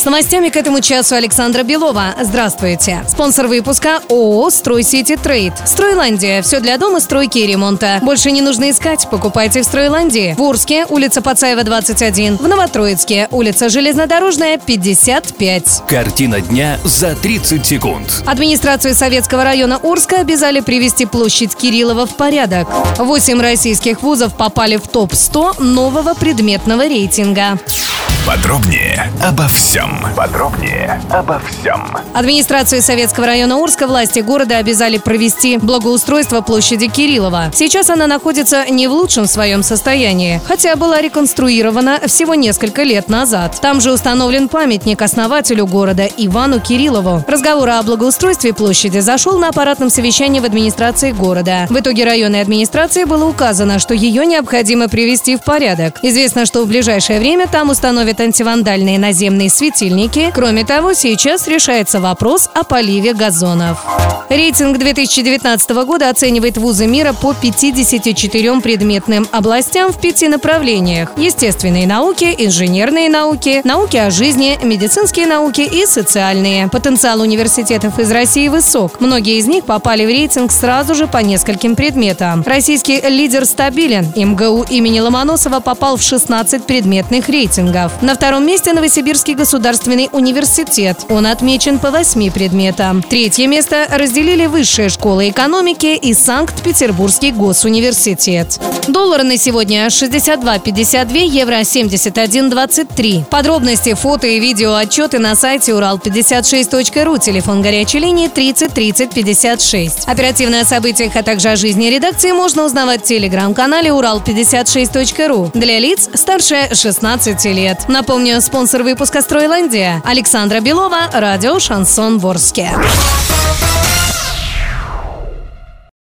С новостями к этому часу Александра Белова. Здравствуйте. Спонсор выпуска ООО «Стройсити Трейд». Стройландия. Все для дома, стройки и ремонта. Больше не нужно искать. Покупайте в Стройландии. В Урске, улица Пацаева, 21. В Новотроицке, улица Железнодорожная, 55. Картина дня за 30 секунд. Администрацию Советского района Урска обязали привести площадь Кириллова в порядок. Восемь российских вузов попали в топ-100 нового предметного рейтинга. Подробнее обо всем. Подробнее обо всем. Администрацию Советского района Урска власти города обязали провести благоустройство площади Кириллова. Сейчас она находится не в лучшем своем состоянии, хотя была реконструирована всего несколько лет назад. Там же установлен памятник основателю города Ивану Кириллову. Разговор о благоустройстве площади зашел на аппаратном совещании в администрации города. В итоге районной администрации было указано, что ее необходимо привести в порядок. Известно, что в ближайшее время там установят антивандальные наземные светильники. Кроме того, сейчас решается вопрос о поливе газонов. Рейтинг 2019 года оценивает вузы мира по 54 предметным областям в пяти направлениях. Естественные науки, инженерные науки, науки о жизни, медицинские науки и социальные. Потенциал университетов из России высок. Многие из них попали в рейтинг сразу же по нескольким предметам. Российский лидер стабилен. МГУ имени Ломоносова попал в 16 предметных рейтингов. На втором месте Новосибирский государственный университет. Он отмечен по восьми предметам. Третье место разделили Высшая школа экономики и Санкт-Петербургский госуниверситет. Доллары на сегодня 62,52, евро 71,23. Подробности, фото и видео отчеты на сайте урал56.ру, телефон горячей линии 30 30 56. Оперативно о событиях, а также о жизни редакции можно узнавать в телеграм-канале урал56.ру для лиц старше 16 лет. Напомню, спонсор выпуска «Стройландия» Александра Белова, радио «Шансон Ворске».